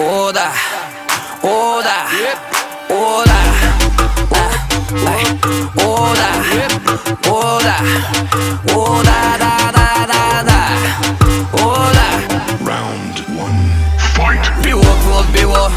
О, да, о, да, о, да, Ай, о, да, о, да, о, да, да, да, да, да, о, да. Round one. Fight. Било какво било,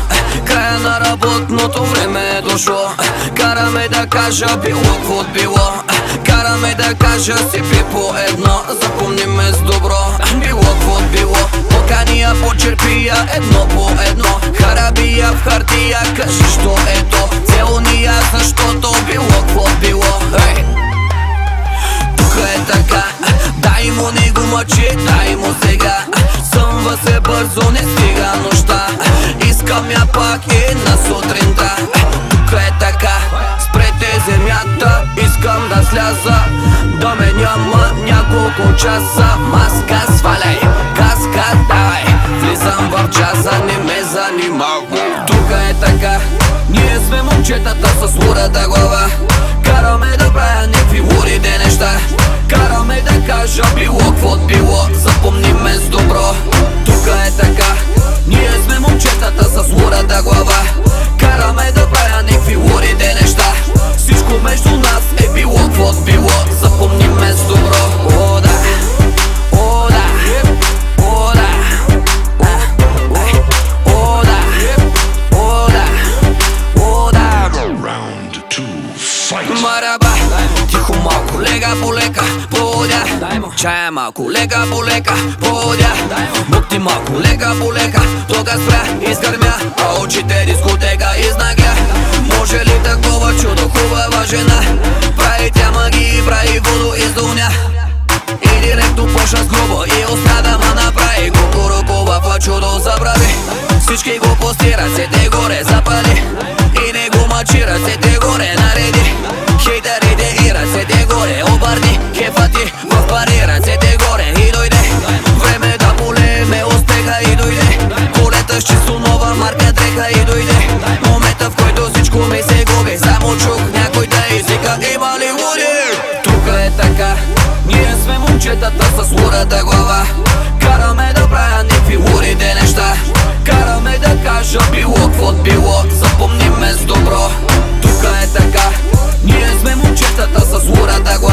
края на работното време е дошло Караме да кажа било какво било Караме да кажа си пи по едно Запомни ме с добро. Било какво било Покания по черпия едно по едно. Харабия в хартия Кажи що е то. Целуния защото било какво било. Ей! Тук е така Дай му не го мъчи, дай му сега земята, искам да сляза. Да ме няма няколко часа. Маска сваляй, каска давай. Влизам в джаза, не ме занимавай. Тук е така Ние сме момчетата с лудата глава. Караме да правя някакви лудите неща. Караме да кажа било какво било малко, лега по лека, подя Чая малко, лека по лека, подя Букти малко, лека по лека, тога спря, изгърмя А очите дискотека изнагя Може ли такова чудо, хубава жена? Прави тя магии, прави водо из дуня И директно почна с грубо и успя да ма направи. Кукурукова чудо забрави. Всички го постират, седе горе, забрави момчетата с лурата глава. Караме да правя ни фигурите неща. Караме да кажа било какво било. Запомни ме с добро. Тука е така. Ние сме момчетата с лурата глава.